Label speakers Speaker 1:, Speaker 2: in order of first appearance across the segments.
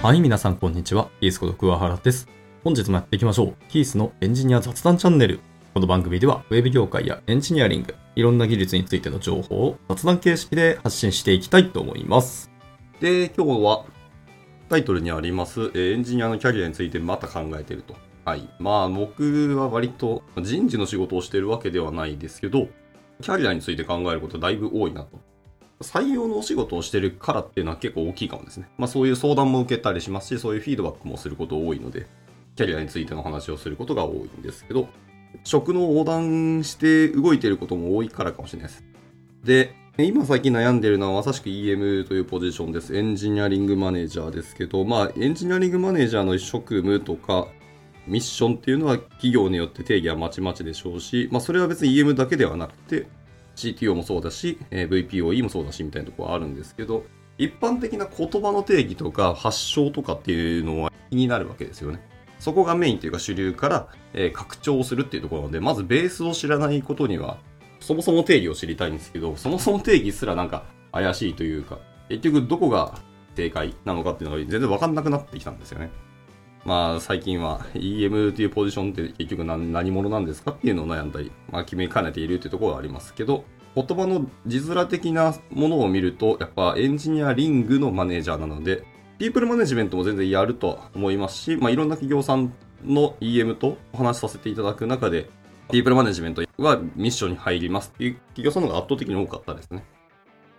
Speaker 1: はい、皆さんこんにちは。キースこと桑原です。本日もやっていきましょう。キースのエンジニア雑談チャンネル。この番組では、ウェブ業界やエンジニアリング、いろんな技術についての情報を雑談形式で発信していきたいと思います。
Speaker 2: で、今日はタイトルにあります、えエンジニアのキャリアについてまた考えてると。はい。まあ僕は割と人事の仕事をしてるわけではないですけど、キャリアについて考えることだいぶ多いなと。採用のお仕事をしてるからっていうのは結構大きいかもですね。まあそういう相談も受けたりしますし、そういうフィードバックもすること多いので、キャリアについての話をすることが多いんですけど、職の横断して動いてることも多いからかもしれないです。で、今最近悩んでるのはまさしく EM というポジションです。エンジニアリングマネージャーですけど、まあエンジニアリングマネージャーの職務とかミッションっていうのは企業によって定義はまちまちでしょうし、まあそれは別に EM だけではなくて CTO もそうだし、えー VPOE もそうだしみたいなとこはあるんですけど、一般的な言葉の定義とか発祥とかっていうのは気になるわけですよね。そこがメインというか主流から、えー拡張するっていうところなので、まずベースを知らないことには、そもそも定義を知りたいんですけど、そもそも定義すらなんか怪しいというか、結局どこが正解なのかっていうのが全然わかんなくなってきたんですよね。まあ最近は EM というポジションって結局何者なんですかっていうのを悩んだり、まあ決めかねているというところはありますけど、言葉の字面的なものを見ると、やっぱエンジニアリングのマネージャーなので、ピープルマネジメントも全然やるとは思いますし、まあいろんな企業さんの EM とお話しさせていただく中で、ピープルマネジメントはミッションに入りますっていう企業さんの方が圧倒的に多かったですね。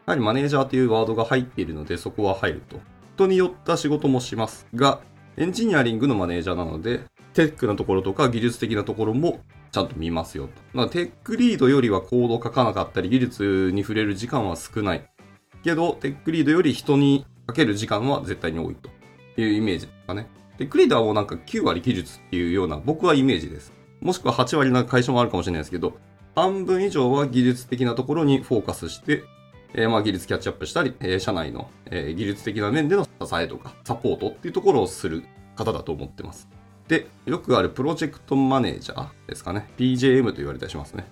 Speaker 2: やはりマネージャーというワードが入っているので、そこは入ると。人によった仕事もしますが、エンジニアリングのマネージャーなので、テックなところとか技術的なところもちゃんと見ますよと。テックリードよりはコード書かなかったり、技術に触れる時間は少ない。けど、テックリードより人にかける時間は絶対に多いというイメージですかね。テックリードはもうなんか9割技術っていうような僕はイメージです。もしくは8割な会社もあるかもしれないですけど、半分以上は技術的なところにフォーカスして、えーまあ技術キャッチアップしたり、えー社内の、えー技術的な面での支えとかサポートっていうところをする方だと思ってます。で、よくあるプロジェクトマネージャーですかね。PJM と言われたりしますね。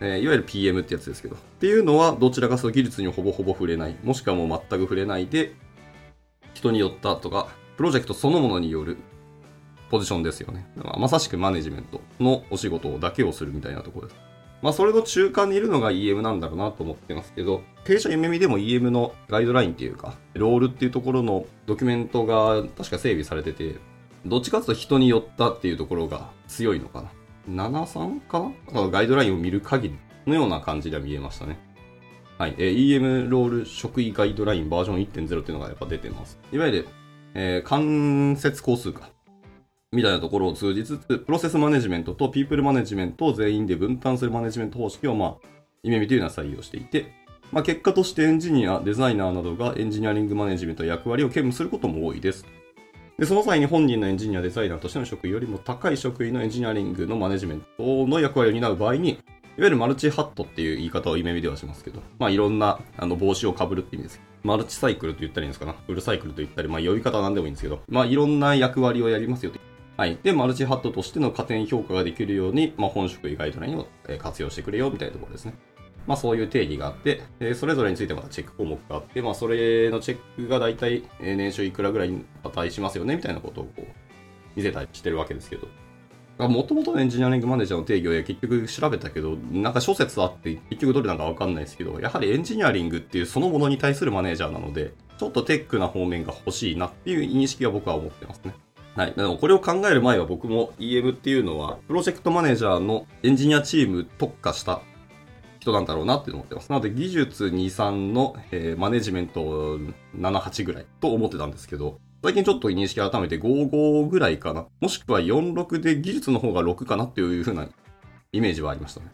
Speaker 2: えーいわゆる PM ってやつですけど。っていうのは、どちらかその技術にほぼほぼ触れない。もしくはもう全く触れないで、人によったとか、プロジェクトそのものによるポジションですよね。まさしくマネジメントのお仕事だけをするみたいなところです。まあ、それの中間にいるのが EM なんだろうなと思ってますけど、弊社夢見でも EM のガイドラインっていうか、ロールっていうところのドキュメントが確か整備されてて、どっちかというと人によったっていうところが強いのかな。73かな？ガイドラインを見る限りのような感じでは見えましたね。はい。えー EM ロール職位ガイドラインバージョン1.0っていうのがやっぱ出てます。いわゆる、えー関節工数か。みたいなところを通じつつ、プロセスマネジメントとピープルマネジメントを全員で分担するマネジメント方式を、まあ、夢見というのは採用していて、まあ、結果としてエンジニア、デザイナーなどがエンジニアリングマネジメント役割を兼務することも多いです。で、その際に本人のエンジニア、デザイナーとしての職位よりも高い職位のエンジニアリングのマネジメントの役割を担う場合に、いわゆるマルチハットっていう言い方を夢見ではしますけど、まあいろんなあの帽子をかぶるって意味です。マルチサイクルと言ったらいいんですかな。フルサイクルと言ったり、まあ呼び方は何でもいいんですけど、まあいろんな役割をやりますよと。はい。で、マルチハットとしての加点評価ができるように、まあ本職位ガイドラインを活用してくれよみたいなところですね。まあそういう定義があって、えそれぞれについてまたチェック項目があって、まあそれのチェックが大体年収いくらぐらいに値しますよねみたいなことをこう見せたりしてるわけですけど。もともとのエンジニアリングマネージャーの定義を結局調べたけど、なんか諸説あって結局どれなんかわかんないですけど、やはりエンジニアリングっていうそのものに対するマネージャーなので、ちょっとテックな方面が欲しいなっていう認識は僕は思ってますね。はい。でもこれを考える前は僕も EM っていうのは、プロジェクトマネージャーのエンジニアチーム特化した人なんだろうなって思ってます。なので技術2、3の、えーマネジメント7、8ぐらいと思ってたんですけど、最近ちょっと認識改めて5、5ぐらいかな。もしくは4、6で技術の方が6かなっていう風なイメージはありましたね。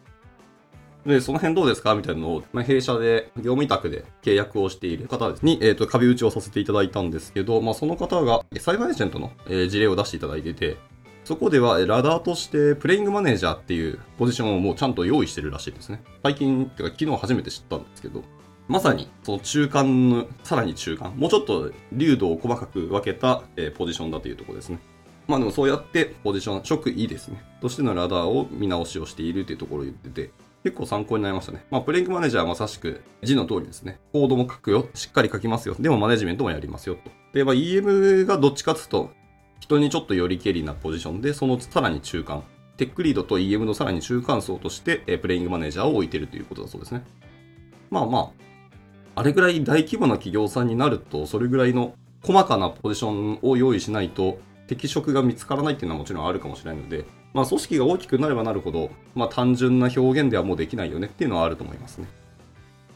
Speaker 2: で、その辺どうですか？みたいなのを、まあ、弊社で業務委託で契約をしている方に、えっ、と、壁打ちをさせていただいたんですけど、まあ、その方が、サイバーエージェントの、え事例を出していただいてて、そこでは、ラダーとして、プレイングマネージャーっていうポジションをもうちゃんと用意してるらしいですね。最近、てか昨日初めて知ったんですけど、まさに、その中間の、さらに中間、もうちょっと流度を細かく分けた、えポジションだというところですね。まあでもそうやってポジション、職位ですね。としてのラダーを見直しをしているというところを言ってて、結構参考になりましたね。まあプレイングマネージャーはまさしく字の通りですね。コードも書くよ。しっかり書きますよ。でもマネジメントもやりますよ。とで、まあ、EM がどっちかっていうと、人にちょっとよりけりなポジションで、そのさらに中間、テックリードと EM のさらに中間層として、えプレイングマネージャーを置いてるということだそうですね。まあまあ、あれぐらい大規模な企業さんになると、それぐらいの細かなポジションを用意しないと、適職が見つからないっていうのはもちろんあるかもしれないので、まあ、組織が大きくなればなるほど、まあ、単純な表現ではもうできないよねっていうのはあると思いますね。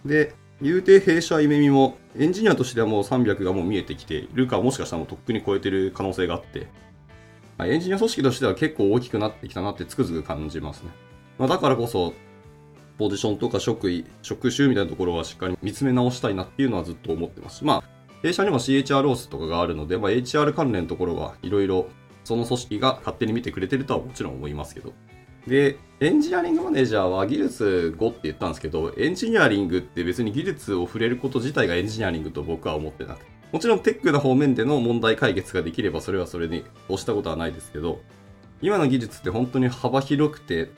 Speaker 2: で、言うて弊社イメミもエンジニアとしてはもう300がもう見えてきているか、もしかしたらもうとっくに超えてる可能性があって、まあ、エンジニア組織としては結構大きくなってきたなってつくづく感じますね。まあ、だからこそ、ポジションとか職位、職種みたいなところはしっかり見つめ直したいなっていうのはずっと思ってます、まあ、弊社にも CHR ロースとかがあるので、まあ、HR 関連のところはいろいろその組織が勝手に見てくれてるとはもちろん思いますけど、で、エンジニアリングマネージャーは技術5って言ったんですけど、エンジニアリングって別に技術を触れること自体がエンジニアリングと僕は思ってなくて。もちろんテックの方面での問題解決ができればそれはそれに押したことはないですけど、今の技術って本当に幅広くて、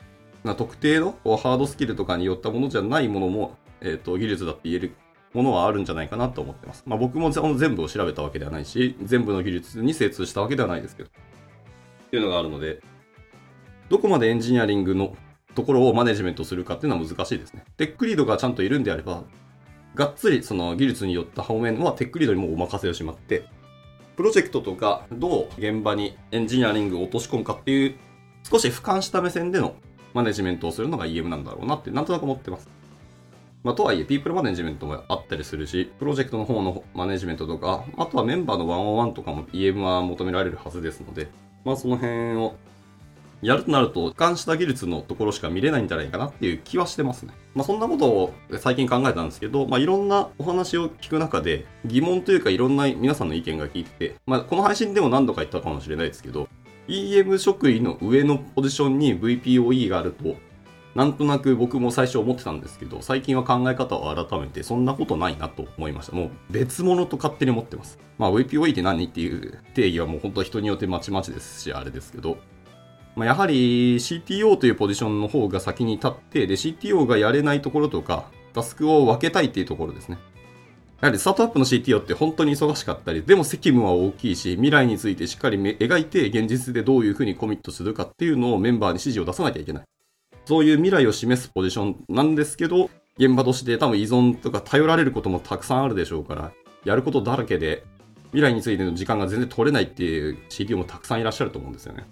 Speaker 2: まあ、特定のハードスキルとかによったものじゃないものも、えっ、ー、と、技術だって言えるものはあるんじゃないかなと思ってます。まあ僕も全部を調べたわけではないし、全部の技術に精通したわけではないですけど。っていうのがあるので、どこまでエンジニアリングのところをマネジメントするかっていうのは難しいですね。テックリードがちゃんといるんであれば、がっつりその技術によった方面はテックリードにもお任せをしまって、プロジェクトとかどう現場にエンジニアリングを落とし込むかっていう少し俯瞰した目線でのマネジメントをするのが EM なんだろうなってなんとなく思ってます。まあ、とはいえ、ピープルマネジメントもあったりするし、プロジェクトの方のマネジメントとか、あとはメンバーのワンオンワンとかも EM は求められるはずですので、まあその辺をやるとなると、俯瞰した技術のところしか見れないんじゃないかなっていう気はしてますね。まあそんなことを最近考えたんですけど、まあいろんなお話を聞く中で、疑問というかいろんな皆さんの意見が聞いて、まあこの配信でも何度か言ったかもしれないですけど、EM 職位の上のポジションに VPOE があると、なんとなく僕も最初思ってたんですけど、最近は考え方を改めて、そんなことないなと思いました。もう別物と勝手に思ってます。まあ VPOE って何っていう定義はもう本当は人によってまちまちですし、あれですけど、まあ、やはり CTO というポジションの方が先に立って、で、CTO がやれないところとか、タスクを分けたいっていうところですね。やはりスタートアップの CTO って本当に忙しかったり、でも責務は大きいし、未来についてしっかり描いて、現実でどういうふうにコミットするかっていうのをメンバーに指示を出さなきゃいけない。そういう未来を示すポジションなんですけど、現場として多分依存とか頼られることもたくさんあるでしょうから、やることだらけで、未来についての時間が全然取れないっていう CTO もたくさんいらっしゃると思うんですよね。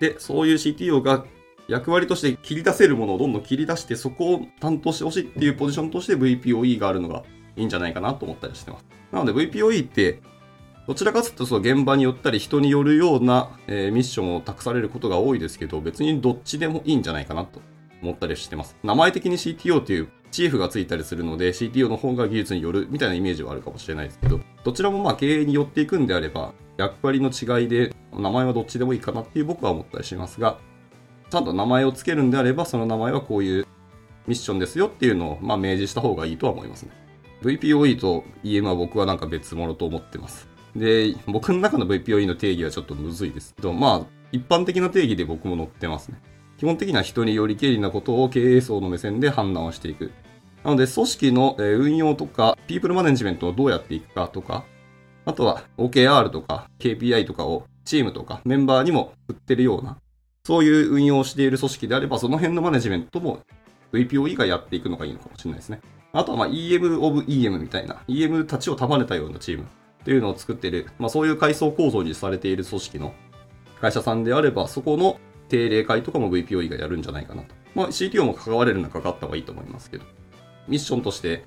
Speaker 2: で、そういう CTO が役割として切り出せるものをどんどん切り出して、そこを担当してほしいっていうポジションとして VPOE があるのがいいんじゃないかなと思ったりしてます。なので VPOE って、どちらかというとその現場によったり人によるような、えー、ミッションを託されることが多いですけど、別にどっちでもいいんじゃないかなと思ったりしてます。名前的に CTO っていうチーフがついたりするので CTO の方が技術によるみたいなイメージはあるかもしれないですけど、どちらもまあ経営によっていくんであれば、役割の違いで名前はどっちでもいいかなっていう僕は思ったりしますが、ちゃんと名前を付けるんであれば、その名前はこういうミッションですよっていうのを、ま、明示した方がいいとは思いますね。VPOE と EM は僕はなんか別物と思ってます。で、僕の中の VPOE の定義はちょっとむずいですけど、まあ、一般的な定義で僕も載ってますね。基本的には人によりけりなことを経営層の目線で判断をしていく。なので、組織の運用とか、ピープルマネジメントをどうやっていくかとか、あとは OKR とか KPI とかをチームとかメンバーにも振ってるような、そういう運用をしている組織であれば、その辺のマネジメントも VPOE がやっていくのがいいのかもしれないですね。あとはま EM of EM みたいな、EM たちを束ねたようなチームっていうのを作っている、まあそういう階層構造にされている組織の会社さんであれば、そこの定例会とかも VPOE がやるんじゃないかなと。まあ CTO も関われるのは関わった方がいいと思いますけど、ミッションとして、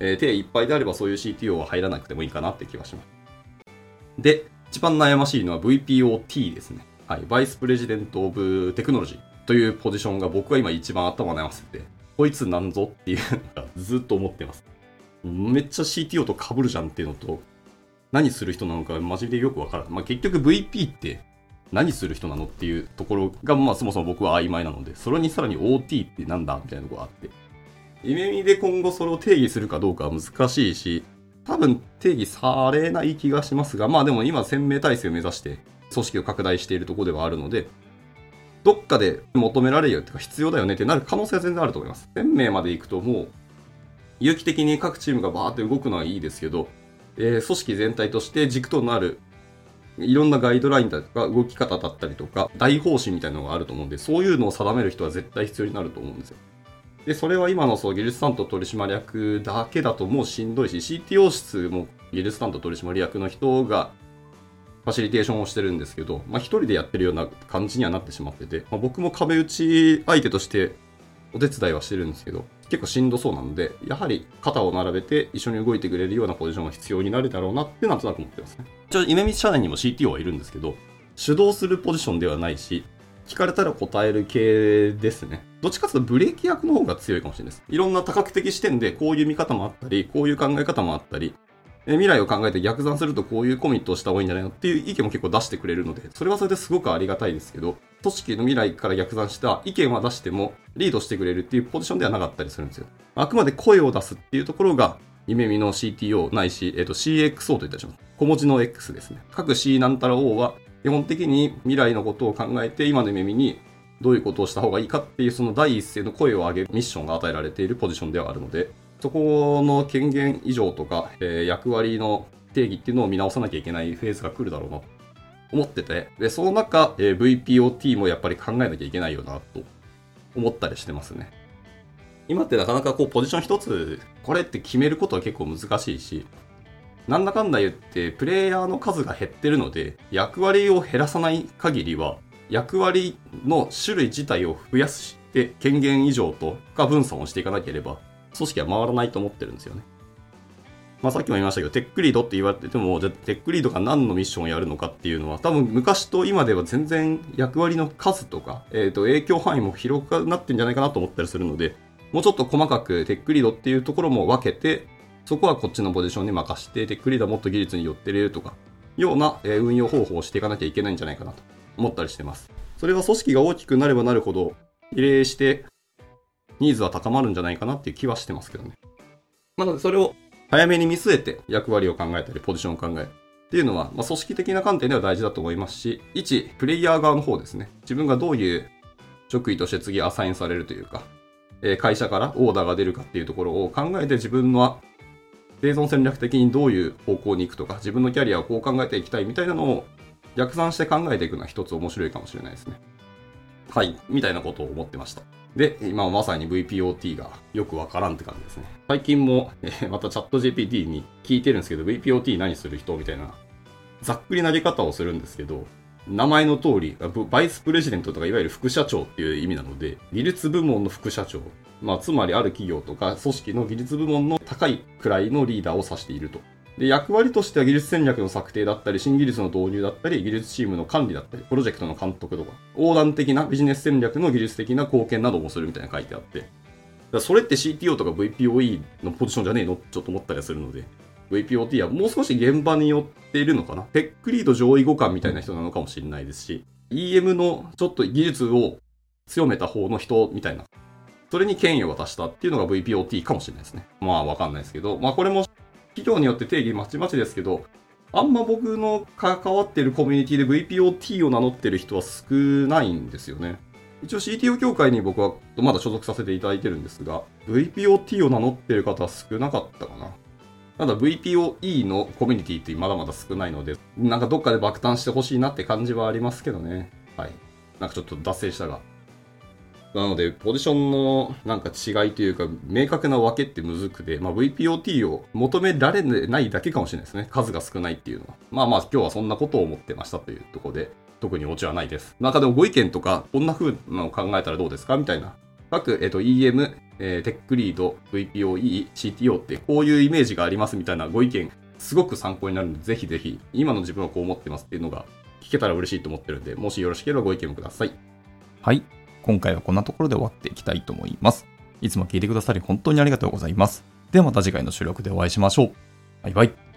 Speaker 2: えー、手いっぱいであればそういう CTO は入らなくてもいいかなって気がします。で、一番悩ましいのは VPOT ですね。はい。バイスプレジデントオブテクノロジーというポジションが僕は今一番頭悩ませて、こいつなんぞっていうのがずっと思ってます。めっちゃ CTO と被るじゃんっていうのと、何する人なのかマジでよくわからない。まあ、結局 VP って何する人なのっていうところが、まあそもそも僕は曖昧なので、それにさらに OT ってなんだみたいなところがあって。イメミで今後それを定義するかどうかは難しいし、多分定義されない気がしますが、まあでも今1000名体制を目指して組織を拡大しているところではあるので、どっかで求められるよっていうか必要だよねってなる可能性は全然あると思います。1000名まで行くともう、有機的に各チームがバーって動くのはいいですけど、えー組織全体として軸となるいろんなガイドラインだとか動き方だったりとか大方針みたいなのがあると思うんでそういうのを定める人は絶対必要になると思うんですよ。で、それは今のそう技術担当取締役だけだともうしんどいし、CTO 室も技術担当取締役の人がファシリテーションをしてるんですけど、まあ一人でやってるような感じにはなってしまってて、まあ、僕も壁打ち相手としてお手伝いはしてるんですけど、結構しんどそうなので、やはり肩を並べて一緒に動いてくれるようなポジションが必要になるだろうなってなんとなく思ってますね。一応、イメミ社内にも CTO はいるんですけど、主導するポジションではないし、聞かれたら答える系ですね。どっちかというとブレーキ役の方が強いかもしれないです。いろんな多角的視点でこういう見方もあったり、こういう考え方もあったり、未来を考えて逆算するとこういうコミットをした方がいいんじゃないのっていう意見も結構出してくれるので、それはそれですごくありがたいですけど、組織の未来から逆算した意見は出してもリードしてくれるっていうポジションではなかったりするんですよ。あくまで声を出すっていうところが、夢見の CTO ないし、えっと CXO と言ったりします。小文字の X ですね。各 C なんたら O は基本的に未来のことを考えて今の夢見にどういうことをした方がいいかっていうその第一声の声を上げるミッションが与えられているポジションではあるので、そこの権限以上とか、えー役割の定義っていうのを見直さなきゃいけないフェーズが来るだろうなと思ってて、で、その中、えー VPOT もやっぱり考えなきゃいけないよなと思ったりしてますね。今ってなかなかこうポジション一つ、これって決めることは結構難しいし、なんだかんだ言ってプレイヤーの数が減ってるので、役割を減らさない限りは、役割の種類自体を増やして権限以上とか分散をしていかなければ、組織は回らないと思ってるんですよね。まあさっきも言いましたけど、テックリードって言われてても、じゃテックリードが何のミッションをやるのかっていうのは、多分昔と今では全然役割の数とか、えっ、と、影響範囲も広くなってんじゃないかなと思ったりするので、もうちょっと細かくテックリードっていうところも分けて、そこはこっちのポジションに任して、テックリードはもっと技術に寄ってるとか、ような、運用方法をしていかなきゃいけないんじゃないかなと思ったりしてます。それは組織が大きくなればなるほど、比例して、ニーズは高まるんじゃないかなっていう気はしてますけどね。なので、それを早めに見据えて役割を考えたり、ポジションを考えるっていうのは、まあ、組織的な観点では大事だと思いますし、一、プレイヤー側の方ですね。自分がどういう職位として次アサインされるというか、えー会社からオーダーが出るかっていうところを考えて自分の生存戦略的にどういう方向に行くとか、自分のキャリアをこう考えていきたいみたいなのを逆算して考えていくのは一つ面白いかもしれないですね。はい、みたいなことを思ってました。で、今まさに VPOT がよくわからんって感じですね。最近も、えーまたチャット GPT に聞いてるんですけど、VPOT 何する人みたいな、ざっくり投げ方をするんですけど、名前の通り、バイスプレジデントとかいわゆる副社長っていう意味なので、技術部門の副社長、まあ、つまりある企業とか組織の技術部門の高い位のリーダーを指していると。で、役割としては技術戦略の策定だったり、新技術の導入だったり、技術チームの管理だったり、プロジェクトの監督とか、横断的なビジネス戦略の技術的な貢献などもするみたいな書いてあって、だそれって CTO とか VPOE のポジションじゃねえの？ちょっと思ったりするので、VPOT はもう少し現場に寄っているのかな？テックリード上位互換みたいな人なのかもしれないですし、EM のちょっと技術を強めた方の人みたいな、それに権威を渡したっていうのが VPOT かもしれないですね。まあわかんないですけど、まあこれも企業によって定義まちまちですけど、あんま僕の関わってるコミュニティで VPOT を名乗ってる人は少ないんですよね。一応 CTO 協会に僕はまだ所属させていただいてるんですが、VPOT を名乗ってる方は少なかったかな。ただ VPOE のコミュニティってまだまだ少ないので、なんかどっかで爆誕してほしいなって感じはありますけどね。はい。なんかちょっと脱線したが。なので、ポジションのなんか違いというか、明確な分けってむずくて、まあ、VPOT を求められないだけかもしれないですね。数が少ないっていうのは。まあまあ、今日はそんなことを思ってましたというところで、特にオチはないです。なんかでもご意見とか、こんな風なのを考えたらどうですか？みたいな。各、えっと、EM、えーテックリード、VPOE、CTO ってこういうイメージがありますみたいなご意見、すごく参考になるので、ぜひぜひ、今の自分はこう思ってますっていうのが聞けたら嬉しいと思ってるんで、もしよろしければご意見もください。
Speaker 3: はい。今回はこんなところで終わっていきたいと思います。いつも聞いてくださり本当にありがとうございます。ではまた次回の収録でお会いしましょう。バイバイ。